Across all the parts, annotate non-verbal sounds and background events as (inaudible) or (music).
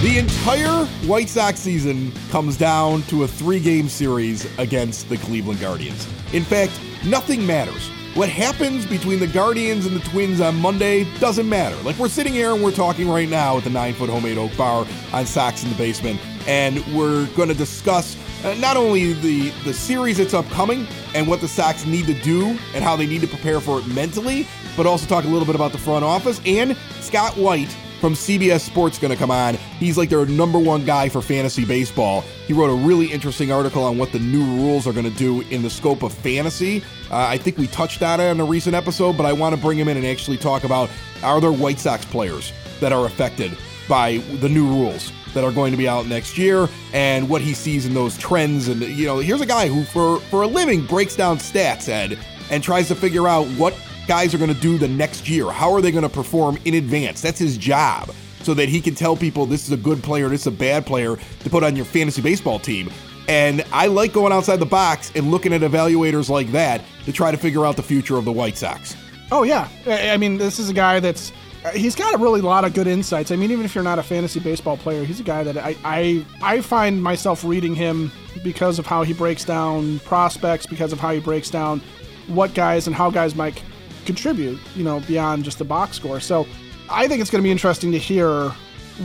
The entire White Sox season comes down to a three game series against the Cleveland Guardians. In fact, nothing matters. What happens between the Guardians and the Twins on Monday doesn't matter. Like we're sitting here and we're talking right now at the nine foot homemade oak bar on Sox in the basement, and we're going to discuss uh, not only the, the series that's upcoming and what the Sox need to do and how they need to prepare for it mentally, but also talk a little bit about the front office and Scott White from CBS Sports going to come on. He's like their number one guy for fantasy baseball. He wrote a really interesting article on what the new rules are going to do in the scope of fantasy. Uh, I think we touched on it in a recent episode, but I want to bring him in and actually talk about are there White Sox players that are affected by the new rules that are going to be out next year and what he sees in those trends and you know here's a guy who for for a living breaks down stats ed and tries to figure out what guys are going to do the next year. How are they going to perform in advance? That's his job. So that he can tell people this is a good player, this is a bad player to put on your fantasy baseball team. And I like going outside the box and looking at evaluators like that to try to figure out the future of the White Sox. Oh, yeah. I mean, this is a guy that's. Uh, he's got a really lot of good insights. I mean, even if you're not a fantasy baseball player, he's a guy that I, I I find myself reading him because of how he breaks down prospects, because of how he breaks down what guys and how guys might contribute, you know, beyond just the box score. So I think it's going to be interesting to hear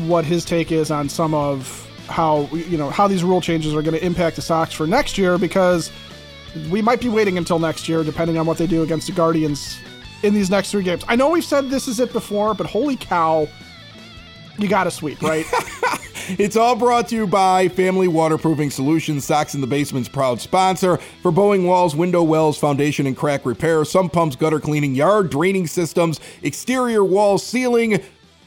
what his take is on some of how you know how these rule changes are going to impact the Sox for next year because we might be waiting until next year depending on what they do against the Guardians in these next three games. I know we've said this is it before, but holy cow, you got to sweep, right? (laughs) It's all brought to you by Family Waterproofing Solutions, Sox in the Basement's proud sponsor for bowing walls, window wells, foundation and crack repair, sump pumps, gutter cleaning, yard draining systems, exterior wall sealing.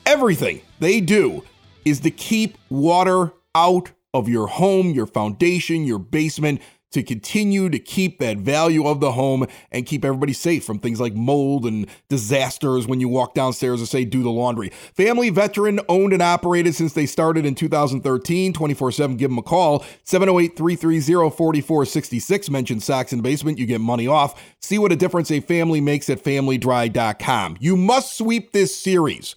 Everything they do is to keep water out of your home, your foundation, your basement to continue to keep that value of the home and keep everybody safe from things like mold and disasters when you walk downstairs and say do the laundry. Family veteran owned and operated since they started in 2013, 24 7. Give them a call 708 330 4466. Mention Sox in the Basement, you get money off. See what a difference a family makes at familydry.com. You must sweep this series.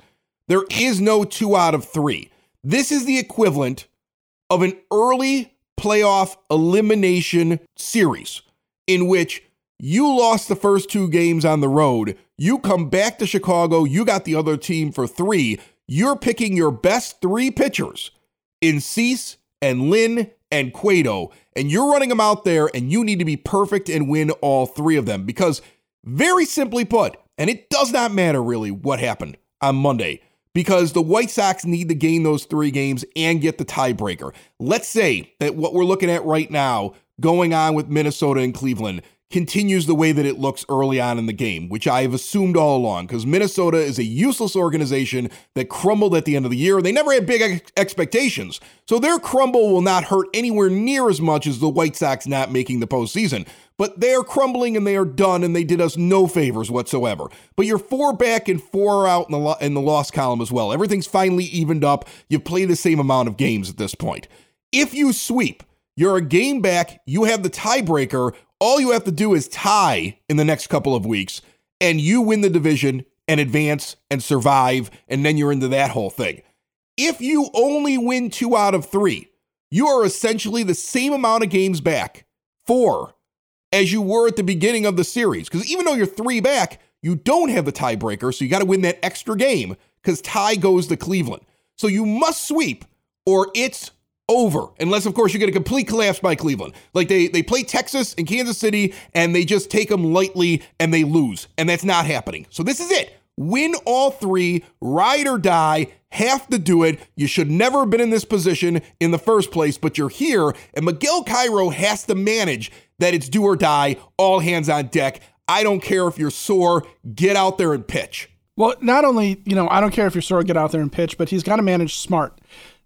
There is no two out of three. This is the equivalent of an early playoff elimination series in which you lost the first two games on the road. You come back to Chicago, you got the other team for three. You're picking your best three pitchers in Cease and Lynn and Cueto, and you're running them out there, and you need to be perfect and win all three of them because, very simply put, and it does not matter really what happened on Monday because the White Sox need to gain those three games and get the tiebreaker. Let's say that what we're looking at right now going on with Minnesota and Cleveland continues the way that it looks early on in the game, which I have assumed all along, because Minnesota is a useless organization that crumbled at the end of the year. They never had big ex- expectations. So their crumble will not hurt anywhere near as much as the White Sox not making the postseason. But they are crumbling and they are done, and they did us no favors whatsoever. But you're four back and four out in the, lo- in the loss column as well. Everything's finally evened up. You play the same amount of games at this point. If you sweep, you're a game back, you have the tiebreaker. All you have to do is tie in the next couple of weeks, and you win the division and advance and survive, and then you're into that whole thing. If you only win two out of three, you are essentially the same amount of games back, four, as you were at the beginning of the series. Because even though you're three back, you don't have the tiebreaker, so you got to win that extra game because tie goes to Cleveland. So you must sweep, or it's over. Unless, of course, you get a complete collapse by Cleveland. Like they they play Texas and Kansas City, and they just take them lightly and they lose, and that's not happening. So this is it. Win all three, ride or die, have to do it. You should never have been in this position in the first place, but you're here, and Miguel Cairo has to manage that it's do or die, all hands on deck. I don't care if you're sore, get out there and pitch. Well, not only, you know, I don't care if you're sore, get out there and pitch, but he's got to manage smart.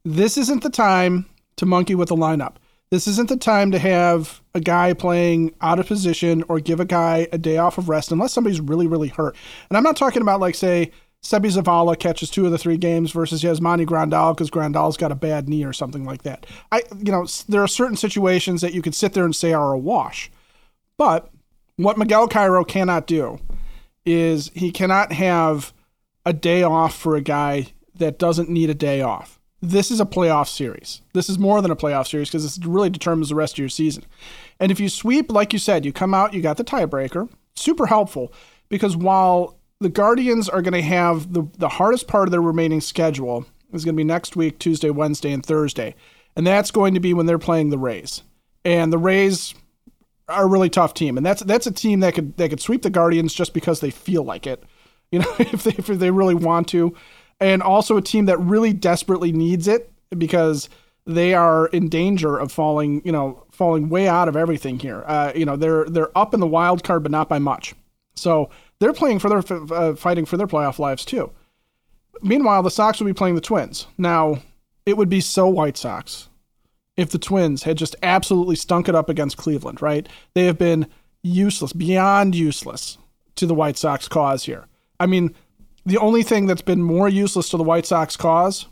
This isn't the time to monkey with the lineup. This isn't the time to have a guy playing out of position or give a guy a day off of rest unless somebody's really, really hurt. And I'm not talking about like say Seby Zavala catches two of the three games versus Yasmani Grandal because Grandal's got a bad knee or something like that. I, you know, there are certain situations that you could sit there and say are a wash. But what Miguel Cairo cannot do is he cannot have a day off for a guy that doesn't need a day off this is a playoff series. This is more than a playoff series because this really determines the rest of your season. And if you sweep, like you said, you come out, you got the tiebreaker. Super helpful because while the Guardians are going to have the, the hardest part of their remaining schedule is going to be next week, Tuesday, Wednesday, and Thursday. And that's going to be when they're playing the Rays. And the Rays are a really tough team. And that's that's a team that could that could sweep the Guardians just because they feel like it. You know, (laughs) if they if they really want to and also a team that really desperately needs it because they are in danger of falling, you know, falling way out of everything here. Uh, you know, they're they're up in the wild card, but not by much. So they're playing for their uh, fighting for their playoff lives too. Meanwhile, the Sox will be playing the Twins. Now, it would be so White Sox if the Twins had just absolutely stunk it up against Cleveland. Right? They have been useless, beyond useless to the White Sox cause here. I mean, the only thing that's been more useless to the White Sox cause,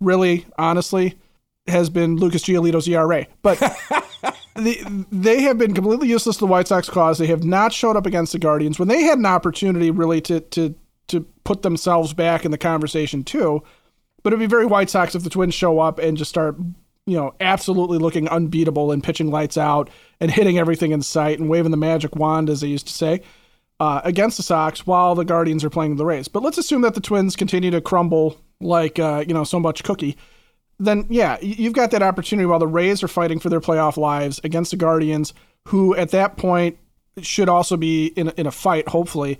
really, honestly, has been Lucas Giolito's ERA. But (laughs) the, they have been completely useless to the White Sox cause. They have not showed up against the Guardians when they had an opportunity really to to to put themselves back in the conversation too. But it'd be very White Sox if the Twins show up and just start, you know, absolutely looking unbeatable and pitching lights out and hitting everything in sight and waving the magic wand, as they used to say uh, against the Sox while the Guardians are playing the Rays. But let's assume that the Twins continue to crumble like uh, you know so much cookie. Then yeah, you've got that opportunity while the Rays are fighting for their playoff lives against the Guardians, who at that point should also be in a, in a fight. Hopefully,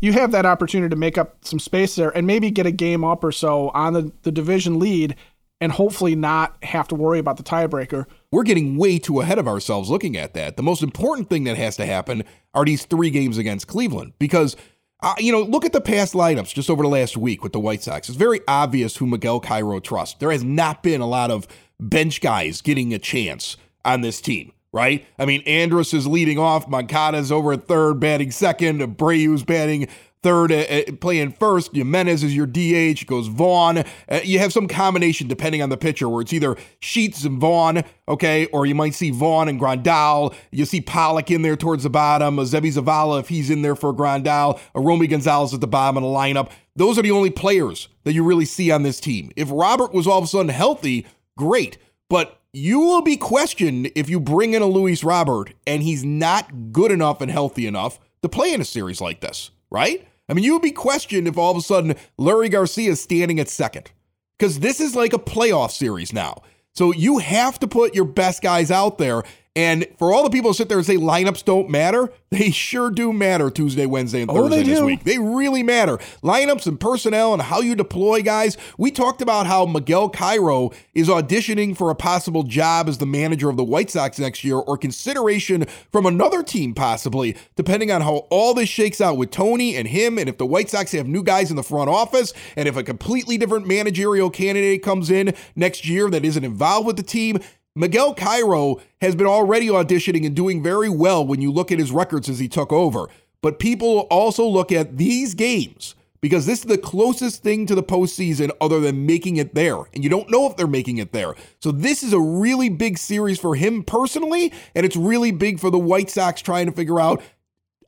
you have that opportunity to make up some space there and maybe get a game up or so on the, the division lead and hopefully not have to worry about the tiebreaker. We're getting way too ahead of ourselves looking at that. The most important thing that has to happen are these three games against Cleveland because. Uh, you know, look at the past lineups just over the last week with the White Sox. It's very obvious who Miguel Cairo trusts. There has not been a lot of bench guys getting a chance on this team, right? I mean, Andrus is leading off, Moncada's over at third, batting second, Abreu's batting third, uh, uh, playing first. Jimenez is your DH. Goes Vaughn. Uh, you have some combination depending on the pitcher, where it's either Sheets and Vaughn, okay, or you might see Vaughn and Grandal. You see Pollock in there towards the bottom. Seby Zavala if he's in there for Grandal. Romy Gonzalez at the bottom of the lineup. Those are the only players that you really see on this team. If Robert was all of a sudden healthy, great, but you will be questioned if you bring in a Luis Robert and he's not good enough and healthy enough to play in a series like this, right? I mean, you would be questioned if all of a sudden Leury Garcia is standing at second because this is like a playoff series now. So you have to put your best guys out there and for all the people who sit there and say lineups don't matter, they sure do matter Tuesday, Wednesday, and oh, Thursday oh, this do. week. They really matter. Lineups and personnel and how you deploy guys. We talked about how Miguel Cairo is auditioning for a possible job as the manager of the White Sox next year or consideration from another team, possibly, depending on how all this shakes out with Tony and him, and if the White Sox have new guys in the front office, and if a completely different managerial candidate comes in next year that isn't involved with the team. Miguel Cairo has been already auditioning and doing very well when you look at his records as he took over. But people also look at these games because this is the closest thing to the postseason other than making it there. And you don't know if they're making it there. So this is a really big series for him personally. And it's really big for the White Sox trying to figure out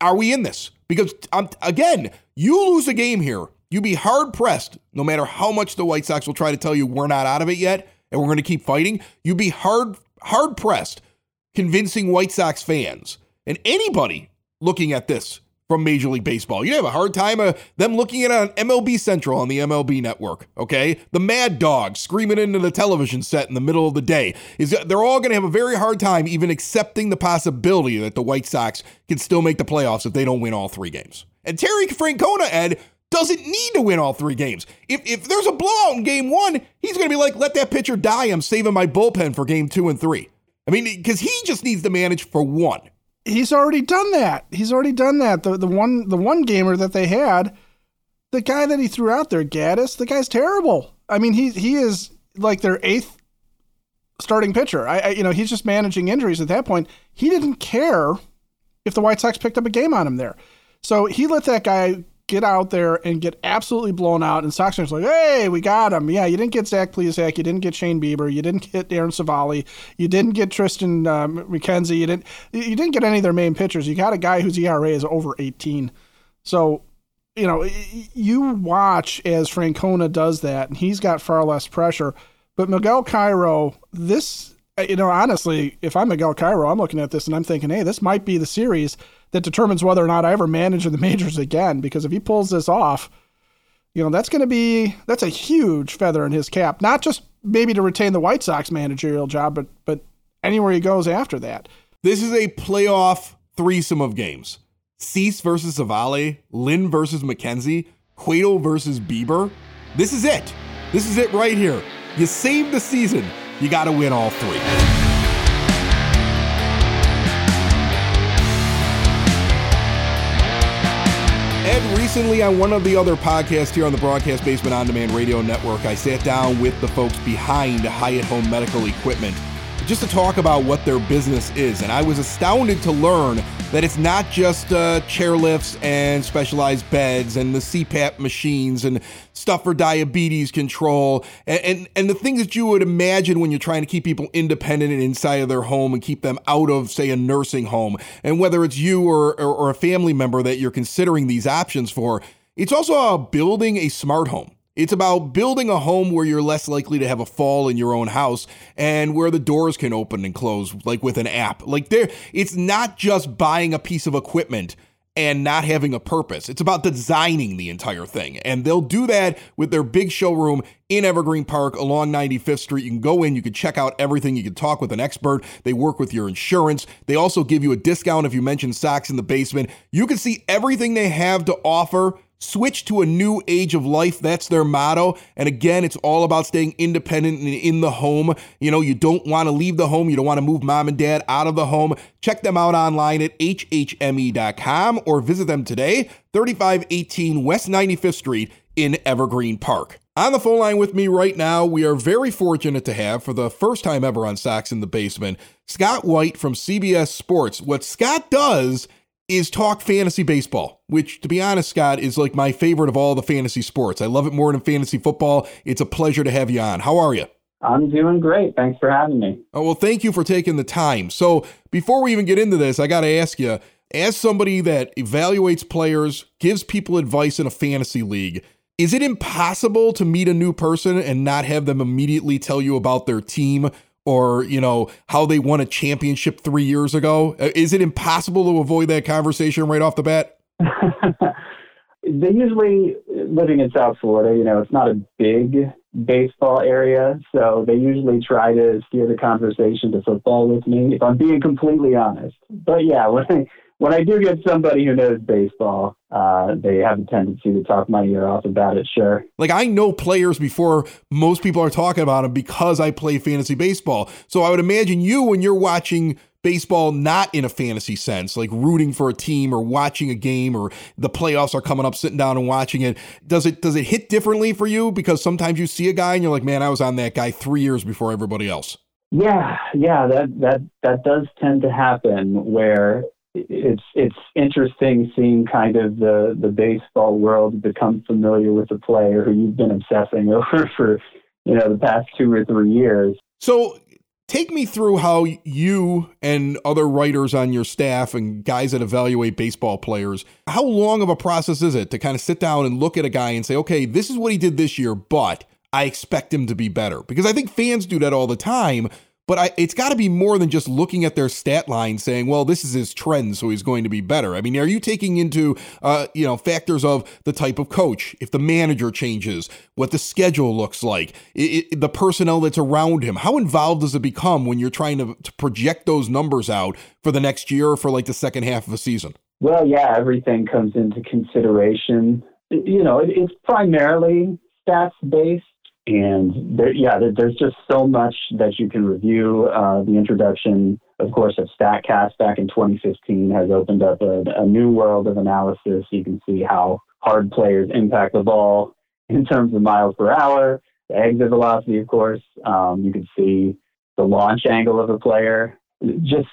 are we in this? Because um, again, you lose a game here, you'd be hard pressed, no matter how much the White Sox will try to tell you we're not out of it yet and we're going to keep fighting, you'd be hard hard pressed convincing White Sox fans and anybody looking at this from Major League Baseball. You have a hard time uh, them looking at on MLB Central on the MLB network, okay? The Mad Dog screaming into the television set in the middle of the day. Is they're all going to have a very hard time even accepting the possibility that the White Sox can still make the playoffs if they don't win all three games. And Terry Francona, Ed, doesn't need to win all three games. If, if there's a blowout in game one, he's going to be like, let that pitcher die. I'm saving my bullpen for game two and three. I mean, because he just needs to manage for one. He's already done that. He's already done that. The the one the one gamer that they had, the guy that he threw out there, Gaddis, the guy's terrible. I mean, he he is like their eighth starting pitcher. I, I, you know, he's just managing injuries at that point. He didn't care if the White Sox picked up a game on him there. So he let that guy get out there and get absolutely blown out. And Sox fans like, hey, we got him. Yeah, you didn't get Zach Plesac. You didn't get Shane Bieber. You didn't get Aaron Civale. You didn't get Triston um, McKenzie. You didn't, you didn't get any of their main pitchers. You got a guy whose ERA is over 18. So, you know, you watch as Francona does that, and he's got far less pressure. But Miguel Cairo, this, you know, honestly, if I'm Miguel Cairo, I'm looking at this and I'm thinking, hey, this might be the series that determines whether or not I ever manage in the (laughs) majors again. Because if he pulls this off, you know, that's going to be that's a huge feather in his cap. Not just maybe to retain the White Sox managerial job, but but anywhere he goes after that. This is a playoff threesome of games. Cease versus Civale, Lynn versus McKenzie, Cueto versus Bieber. This is it. This is it right here. You save the season. You got to win all three. Recently, on one of the other podcasts here on the Broadcast Basement On Demand Radio Network, I sat down with the folks behind Hyatt Home Medical Equipment just to talk about what their business is. And I was astounded to learn that it's not just uh, chairlifts and specialized beds and the CPAP machines and stuff for diabetes control and, and, and the things that you would imagine when you're trying to keep people independent and inside of their home and keep them out of, say, a nursing home. And whether it's you or, or, or a family member that you're considering these options for, it's also building a smart home. It's about building a home where you're less likely to have a fall in your own house and where the doors can open and close like with an app. Like there it's not just buying a piece of equipment and not having a purpose. It's about designing the entire thing. And they'll do that with their big showroom in Evergreen Park along 95th Street. You can go in, you can check out everything, you can talk with an expert. They work with your insurance. They also give you a discount if you mention Sox in the basement. You can see everything they have to offer switch to a new age of life. That's their motto. And again, it's all about staying independent and in the home. You know, you don't want to leave the home. You don't want to move mom and dad out of the home. Check them out online at hhme.com or visit them today, 3518 West 95th Street in Evergreen Park. On the phone line with me right now, we are very fortunate to have, for the first time ever on Sox in the Basement, Scott White from CBS Sports. What Scott does is talk fantasy baseball, which, to be honest, Scott, is like my favorite of all the fantasy sports. I love it more than fantasy football. It's a pleasure to have you on. How are you? I'm doing great. Thanks for having me. Oh, well, thank you for taking the time. So, before we even get into this, I got to ask you as somebody that evaluates players, gives people advice in a fantasy league, is it impossible to meet a new person and not have them immediately tell you about their team or you know how they won a championship three years ago? Uh, is it impossible to avoid that conversation right off the bat? (laughs) they usually living in South Florida, you know, it's not a big baseball area, so they usually try to steer the conversation to football with me. If I'm being completely honest, but yeah, (laughs) when I, when I do get somebody who knows baseball, uh, they have a tendency to talk my ear off about it. Sure. Like I know players before most people are talking about them because I play fantasy baseball. So I would imagine you when you're watching baseball not in a fantasy sense, like rooting for a team or watching a game or the playoffs are coming up, sitting down and watching it. Does it does it hit differently for you? Because sometimes you see a guy and you're like, man, I was on that guy three years before everybody else. Yeah, yeah, that that that does tend to happen where it's it's interesting seeing kind of the the baseball world become familiar with a player who you've been obsessing (laughs) over for you know the past two or three years. So take me through how you and other writers on your staff and guys that evaluate baseball players how long of a process is it to kind of sit down and look at a guy and say okay this is what he did this year but I expect him to be better because I think fans do that all the time but I, it's got to be more than just looking at their stat line saying, well, this is his trend, so he's going to be better. I mean, are you taking into, uh, you know, factors of the type of coach, if the manager changes, what the schedule looks like, it, it, the personnel that's around him? How involved does it become when you're trying to, to project those numbers out for the next year or for like the second half of a season? Well, yeah, everything comes into consideration. You know, it, it's primarily stats based and there, yeah, there's just so much that you can review. Uh, the introduction, of course, of StatCast back in 2015 has opened up a, a new world of analysis. You can see how hard players impact the ball (laughs) in terms of miles per hour, the exit velocity, of course. Um, you can see the launch angle of a player, just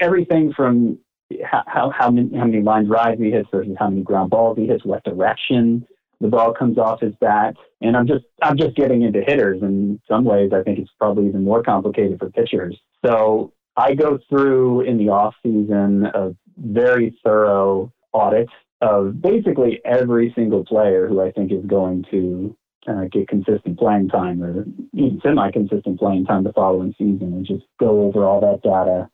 everything from how how many, how many line drives he hits versus how many ground balls he hits, what direction the ball comes off his bat. And I'm just I'm just getting into hitters. In some ways, I think it's probably even more complicated for pitchers. So I go through in the off season a very thorough audit of basically every single player who I think is going to uh, get consistent playing time or even semi-consistent playing time the following season, and just go over all that data.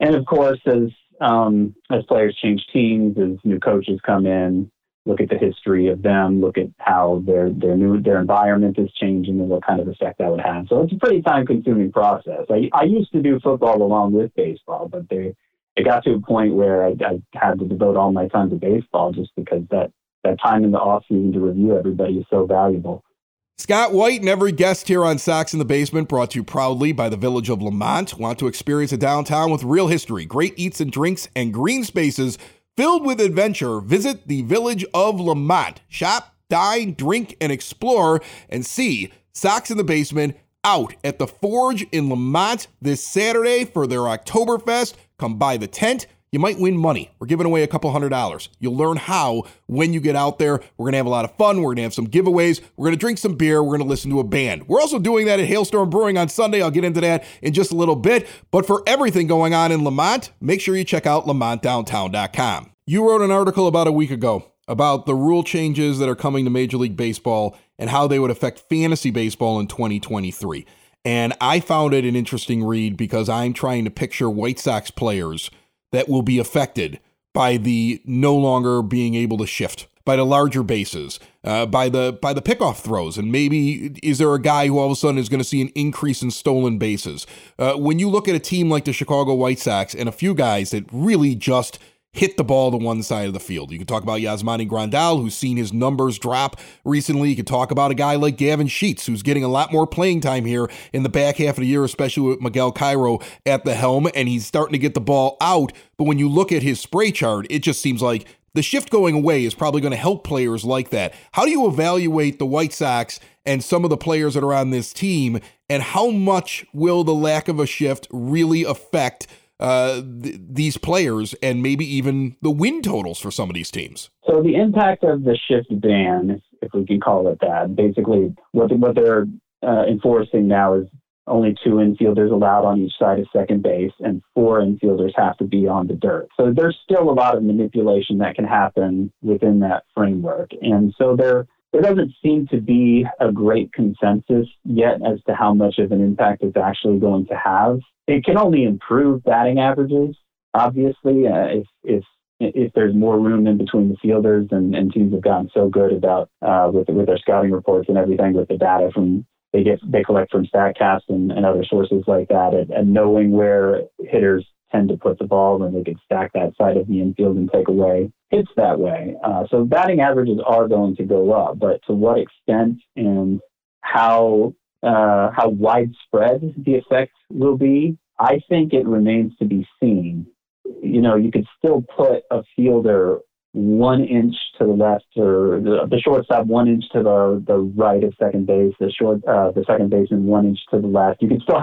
And of course, as um, as players change teams, as new coaches come in, look at the history of them, look at how their their new their environment is changing and what kind of effect that would have. So it's a pretty time consuming process. I, I used to do football along with baseball, but they it got to a point where I, I had to devote all my time to baseball just because that that time in the off season to review everybody is so valuable. Scott White and every guest here on Sox in the Basement brought to you proudly by the Village of Lemont. Want to experience a downtown with real history, great eats and drinks, and green spaces Filled with adventure, visit the village of Lemont. Shop, dine, drink, and explore and see Sox in the Basement out at the Forge in Lemont this Saturday for their Oktoberfest. Come by the tent you might win money. We're giving away a couple hundred dollars. You'll learn how when you get out there. We're going to have a lot of fun. We're going to have some giveaways. We're going to drink some beer. We're going to listen to a band. We're also doing that at Hailstorm Brewing on Sunday. I'll get into that in just a little bit. But for everything going on in Lemont, make sure you check out lemontdowntown.com. You wrote an article about a week ago about the rule changes that are coming to Major League Baseball and how they would affect fantasy baseball in 2023. And I found it an interesting read because I'm trying to picture White Sox players – that will be affected by the no longer being able to shift by the larger bases, uh, by the by the pickoff throws, and maybe is there a guy who all of a sudden is going to see an increase in stolen bases? Uh, when you look at a team like the Chicago White Sox and a few guys that really just hit the ball to one side of the field. You can talk about Yasmani Grandal, who's seen his numbers drop recently. You can talk about a guy like Gavin Sheets, who's getting a lot more playing time here in the back half of the year, especially with Miguel Cairo at the helm, and he's starting to get the ball out. But when you look at his spray chart, it just seems like the shift going away is probably going to help players like that. How do you evaluate the White Sox and some of the players that are on this team, and how much will the lack of a shift really affect? Uh, th- these players and maybe even the win totals for some of these teams? So the impact of the shift ban, if we can call it that, basically what what they're uh, enforcing now is only two infielders allowed on each side of second base, and four infielders have to be on the dirt. So there's still a lot of manipulation that can happen within that framework, and so there there doesn't seem to be a great consensus yet as to how much of an impact it's actually going to have it can only improve batting averages. Obviously, uh, if if if there's more room in between the fielders and, and teams have gotten so good about uh, with with their scouting reports and everything with the data from they get they collect from Statcast and, and other sources like that and, and knowing where hitters tend to put the ball and they can stack that side of the infield and take away hits that way. Uh, so batting averages are going to go up, but to what extent and how uh, how widespread the effect will be, I think it remains to be seen. You know, you could still put a fielder one inch to the left or the, the shortstop one inch to the, the right of second base, the short uh, the second baseman one inch to the left. You could still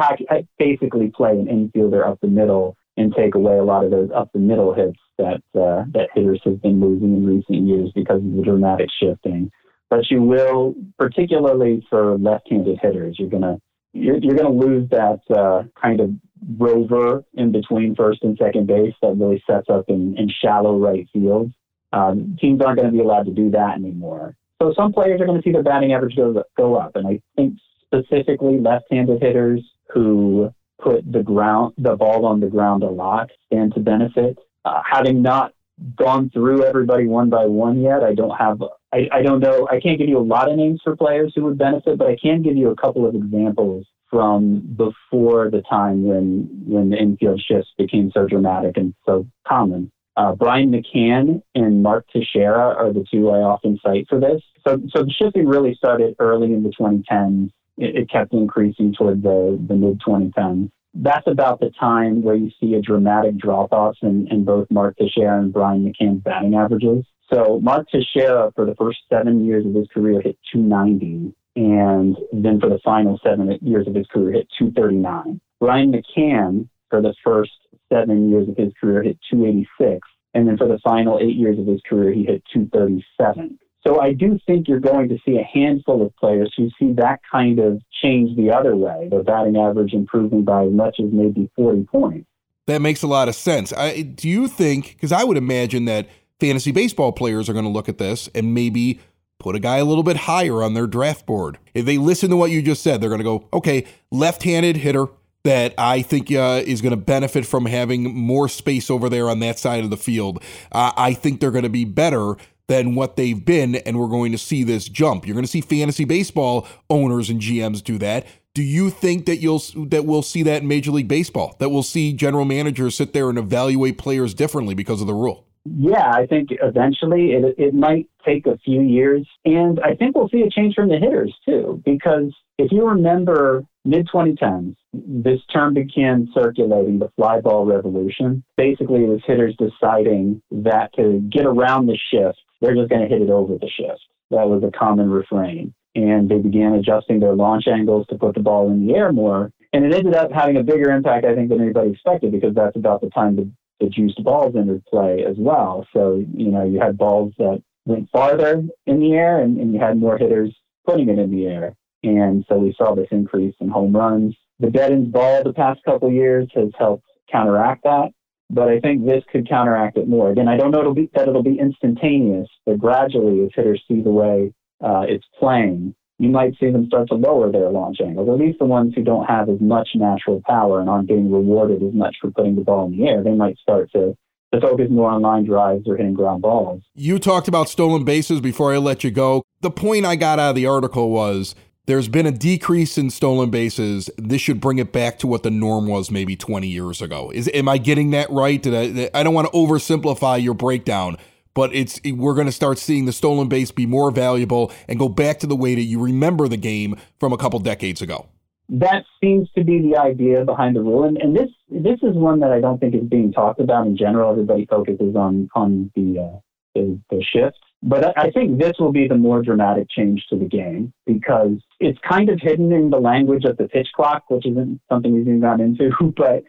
basically play an infielder up the middle and take away a lot of those up the middle hits that uh, that hitters have been losing in recent years because of the dramatic shifting but you will, particularly for left-handed hitters, you're gonna you're, you're gonna lose that uh, kind of rover in between first and second base that really sets up in, in shallow right field. Um, teams aren't going to be allowed to do that anymore. So some players are going to see their batting average go, go up, and I think specifically left-handed hitters who put the ground the ball on the ground a lot stand to benefit. Uh, having not gone through everybody one by one yet. I don't have, I, I don't know, I can't give you a lot of names for players who would benefit, but I can give you a couple of examples from before the time when when the infield shifts became so dramatic and so common. Uh, Brian McCann and Mark Teixeira are the two I often cite for this. So, so the shifting really started early in the 2010s. It, it kept increasing toward the, the mid 2010s that's about the time where you see a dramatic drop off in, in both Mark Teixeira and Brian McCann's batting averages. So Mark Teixeira, for the first seven years of his career, hit 290. and then for the final seven years of his career hit 239. Brian McCann for the first seven years of his career hit 286, and then for the final eight years of his career he hit 237. So I do think you're going to see a handful of players who see that kind of change the other way, their batting average improving by as much as maybe 40 points. That makes a lot of sense. I, do you think, because I would imagine that fantasy baseball players are going to look at this and maybe put a guy a little bit higher on their draft board. If they listen to what you just said, they're going to go, okay, left handed hitter that I think uh, is going to benefit from having more space over there on that side of the field. Uh, I think they're going to be better than what they've been, and we're going to see this jump. You're going to see fantasy baseball owners and GMs do that. Do you think that you'll that we'll see that in Major League Baseball? That we'll see general managers sit there and evaluate players differently because of the rule? Yeah, I think eventually it, it might take a few years. And I think we'll see a change from the hitters too, because if you remember mid 2010s, this term began circulating, the fly ball revolution. Basically, it was hitters deciding that to get around the shift, they're just going to hit it over the shift. That was a common refrain. And they began adjusting their launch angles to put the ball in the air more. And it ended up having a bigger impact, I think, than anybody expected because that's about the time the the juiced balls entered play as well. So, you know, you had balls that went farther in the air and, and you had more hitters putting it in the air. And so we saw this increase in home runs. The deadened ball the past couple years has helped counteract that. But I think this could counteract it more. Again, I don't know it'll be, that it'll be instantaneous, but gradually as hitters see the way uh, it's playing, you might see them start to lower their launch angles, at least the ones who don't have as much natural power and aren't getting rewarded as much for putting the ball in the air. They might start to, to focus more on line drives or hitting ground balls. You talked about stolen bases before I let you go. The point I got out of the article was there's been a decrease in stolen bases. This should bring it back to what the norm was maybe 20 years ago. Is am I getting that right? Did I, I don't want to oversimplify your breakdown, but it's we're going to start seeing the stolen base be more valuable and go back to the way that you remember the game from a couple decades ago. That seems to be the idea behind the rule, and, and this this is one that I don't think is being talked about in general. Everybody focuses on on the uh, the, the shift, but I think this will be the more dramatic change to the game because it's kind of hidden in the language of the pitch clock, which isn't something we've even gotten into. (laughs) But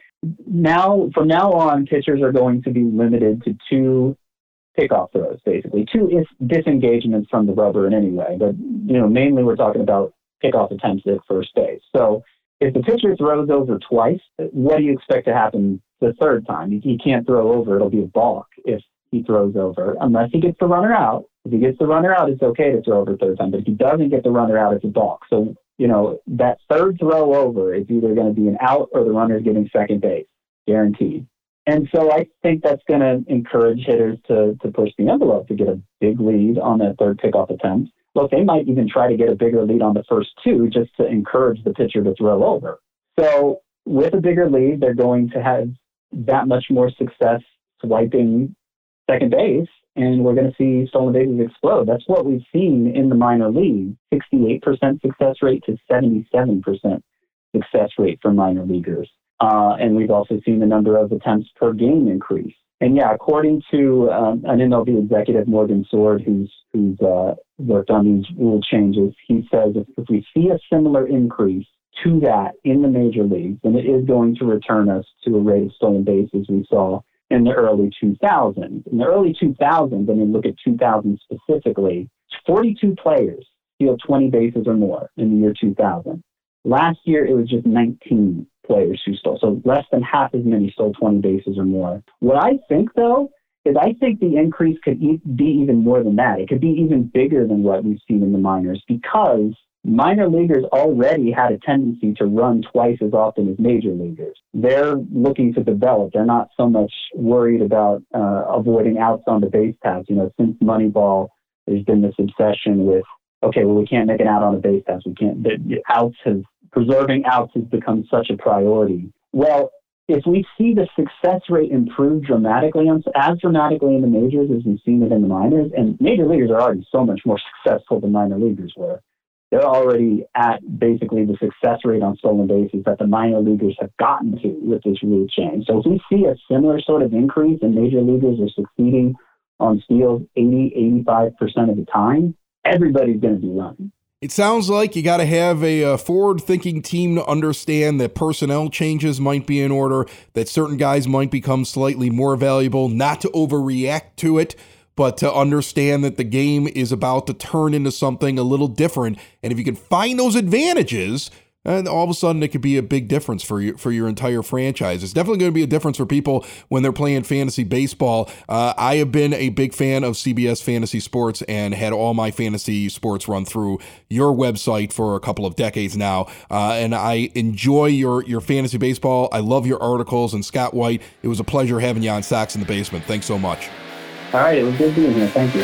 now, from now on, pitchers are going to be limited to two pickoff throws, basically. Two is disengagements from the rubber in any way, but you know, mainly we're talking about pickoff attempts at first base. So if the pitcher throws over twice, what do you expect to happen the third time? He can't throw over; it'll be a balk if he throws over, unless he gets the runner out. If he gets the runner out, it's okay to throw over third time, but if he doesn't get the runner out, it's a balk. So you know that third throw over is either going to be an out or the runner is getting second base, guaranteed. And so I think that's going to encourage hitters to, to push the envelope to get a big lead on that third pickoff attempt. Look, they might even try to get a bigger lead on the first two just to encourage the pitcher to throw over. So with a bigger lead, they're going to have that much more success swiping second base, and we're going to see stolen bases explode. That's what we've seen in the minor league 68% success rate to 77% success rate for minor leaguers. Uh, and we've also seen the number of attempts per game increase. And yeah, according to um, an MLB executive, Morgan Sword, who's who's uh, worked on these rule changes, he says if, if we see a similar increase to that in the major leagues, then it is going to return us to a rate of stolen bases we saw in the early 2000s. In the early 2000s, I mean, look at 2000 specifically, 42 players steal 20 bases or more in the year 2000. Last year, it was just 19 players who stole. So less than half as many stole 20 bases or more. What I think, though, is I think the increase could be even more than that. It could be even bigger than what we've seen in the minors because minor leaguers already had a tendency to run twice as often as major leaguers. They're looking to develop. They're not so much worried about uh, avoiding outs on the base paths. You know, since Moneyball, there's been this obsession with, okay, well, we can't make an out on a base pass. We can't. The outs have preserving outs has become such a priority. Well, if we see the success rate improve dramatically, as dramatically in the majors as we've seen it in the minors, and major leaguers are already so much more successful than minor leaguers were. They're already at basically the success rate on stolen bases that the minor leaguers have gotten to with this rule change. So if we see a similar sort of increase and major leaguers are succeeding on steals 80, 85% of the time, everybody's going to be running It sounds like you got to have a, uh, a forward thinking team to understand that personnel changes might be in order, that certain guys might become slightly more valuable, not to overreact to it, but to understand that the game is about to turn into something a little different. And if you can find those advantages, and all of a sudden it could be a big difference for you for your entire franchise. It's definitely going to be a difference for people when they're playing fantasy baseball. Uh, I have been a big fan of CBS Fantasy Sports and had all my fantasy sports run through your website for a couple of decades now, uh, and I enjoy your your fantasy baseball. I love your articles and Scott White. It was a pleasure having you on Sox in the Basement. Thanks so much. All right, it was good being here. Thank you.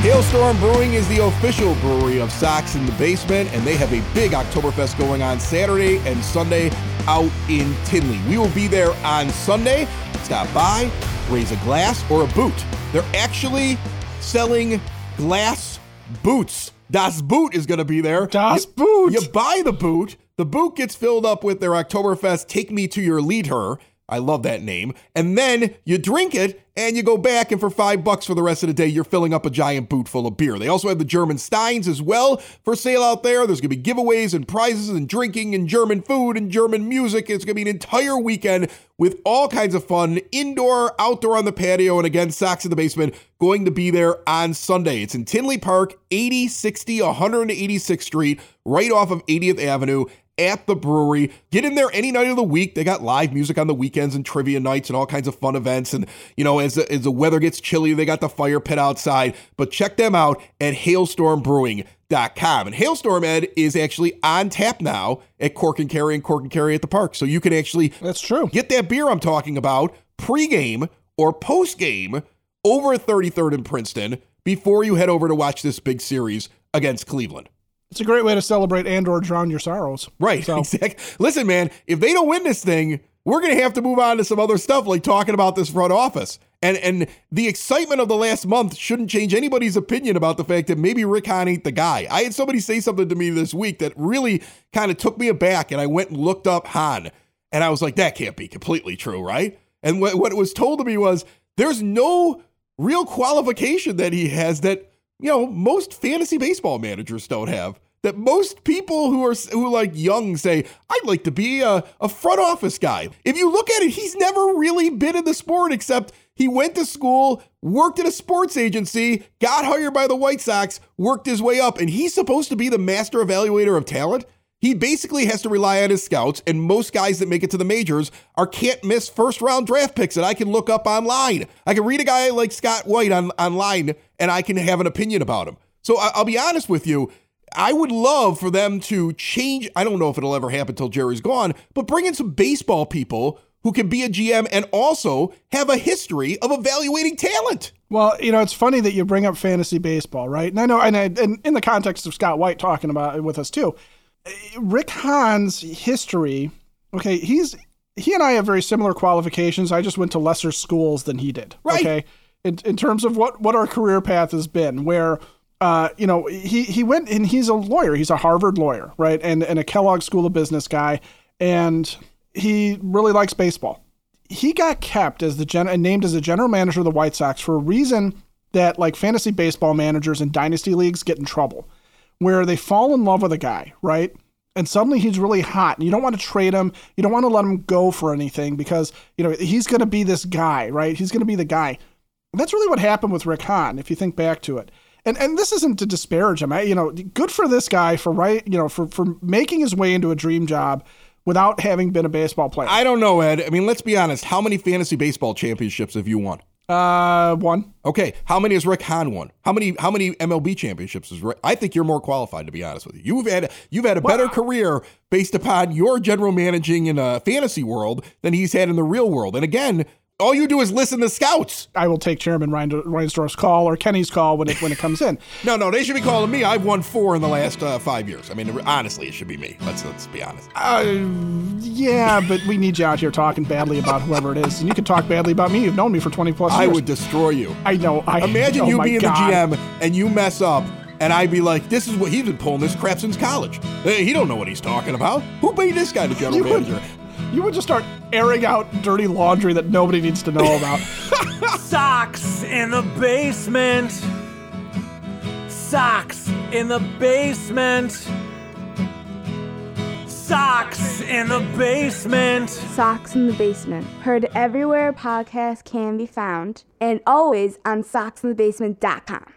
Hailstorm Brewing is the official brewery of Sox in the Basement, and they have a big Oktoberfest going on Saturday and Sunday out in Tinley. We will be there on Sunday. Stop by, raise a glass or a boot. They're actually selling glass boots. Das Boot is going to be there. Das you, Boot. You buy the boot. The boot gets filled up with their Oktoberfest Take Me to Your Leader I love that name. And then you drink it and you go back, and for five bucks for the rest of the day, you're filling up a giant boot full of beer. They also have the German Steins as well for sale out there. There's going to be giveaways and prizes and drinking and German food and German music. It's going to be an entire weekend with all kinds of fun, indoor, outdoor on the patio, and again, Sox in the Basement going to be there on Sunday. It's in Tinley Park, 8060 186th Street, right off of 80th Avenue at the brewery. Get in there any night of the week. They got live music on the weekends and trivia nights and all kinds of fun events. And, you know, as the, as the weather gets chilly, they got the fire pit outside. But check them out at hailstormbrewing.com. And Hailstorm Ed is actually on tap now at Cork and Kerry and Cork and Kerry at the park. So you can actually That's true. get that beer I'm talking about pregame or postgame over 33rd and Princeton before you head over to watch this big series against Cleveland. It's a great way to celebrate and or drown your sorrows. Right. So- (laughs) Exactly. Listen, man, if they don't win this thing, we're going to have to move on to some other stuff like talking about this front office. And and the excitement of the last month shouldn't change anybody's opinion about the fact that maybe Rick Hahn ain't the guy. I had somebody say something to me this week that really kind of took me aback, and I went and looked up Hahn, and I was like, that can't be completely true, right? And what, what was told to me was there's no real qualification that he has that you know most fantasy baseball managers don't have that most people who are who like young say i'd like to be a, a front office guy if you look at it he's never really been in the sport except he went to school worked at a sports agency got hired by the white sox worked his way up and he's supposed to be the master evaluator of talent he basically has to rely on his scouts, and most guys that make it to the majors are can't miss first round draft picks that I can look up online. I can read a guy like Scott White on, online and I can have an opinion about him. So I, I'll be honest with you. I would love for them to change. I don't know if it'll ever happen until Jerry's gone, but bring in some baseball people who can be a GM and also have a history of evaluating talent. Well, you know, it's funny that you bring up fantasy baseball, right? And I know, and, I, and in the context of Scott White talking about it with us too, Rick Hahn's history. Okay, he's he and I have very similar qualifications. I just went to lesser schools than he did. Right. Okay, in in terms of what what our career path has been, where. Uh, you know, he he went and he's a lawyer. He's a Harvard lawyer, right? And and a Kellogg School of Business guy, and he really likes baseball. He got kept as the gen and named as the general manager of the White Sox for a reason that like fantasy baseball managers in dynasty leagues get in trouble, where they fall in love with a guy, right? And suddenly he's really hot, and you don't want to trade him. You don't want to let him go for anything because you know he's going to be this guy, right? He's going to be the guy. And that's really what happened with Rick Hahn, if you think back to it. And and this isn't to disparage him. I, you know, good for this guy for right, you know, for for making his way into a dream job without having been a baseball player. I don't know, Ed. I mean, let's be honest. How many fantasy baseball championships have you won? uh, one. Okay, how many has Rick Hahn won? How many how many MLB championships is Rick? I think you're more qualified to be honest with you. You've had you've had a better career based upon your general managing in a fantasy world than he's had in the real world. And again, all you do is listen to scouts. I will take Chairman Ryan Reinsdorf's call or Kenny's call when it when it comes in. (laughs) No, no, they should be calling me. I've won four in the last uh, five years. I mean, honestly, it should be me. Let's let's be honest. Uh, yeah, but we need you out here talking badly about whoever it is, and you can talk badly about me. You've known me for twenty plus years. I would destroy you. I know. I Imagine oh you being God. the GM and you mess up, and I'd be like, "This is what he's been pulling this crap since college. Hey, he don't know what he's talking about. Who paid this guy the general You would- manager?" You would just start airing out dirty laundry that nobody needs to know about. (laughs) Sox in the basement. Sox in the basement. Sox in the basement. Sox in the Basement. Heard everywhere podcasts can be found and always on soxinthebasement.com.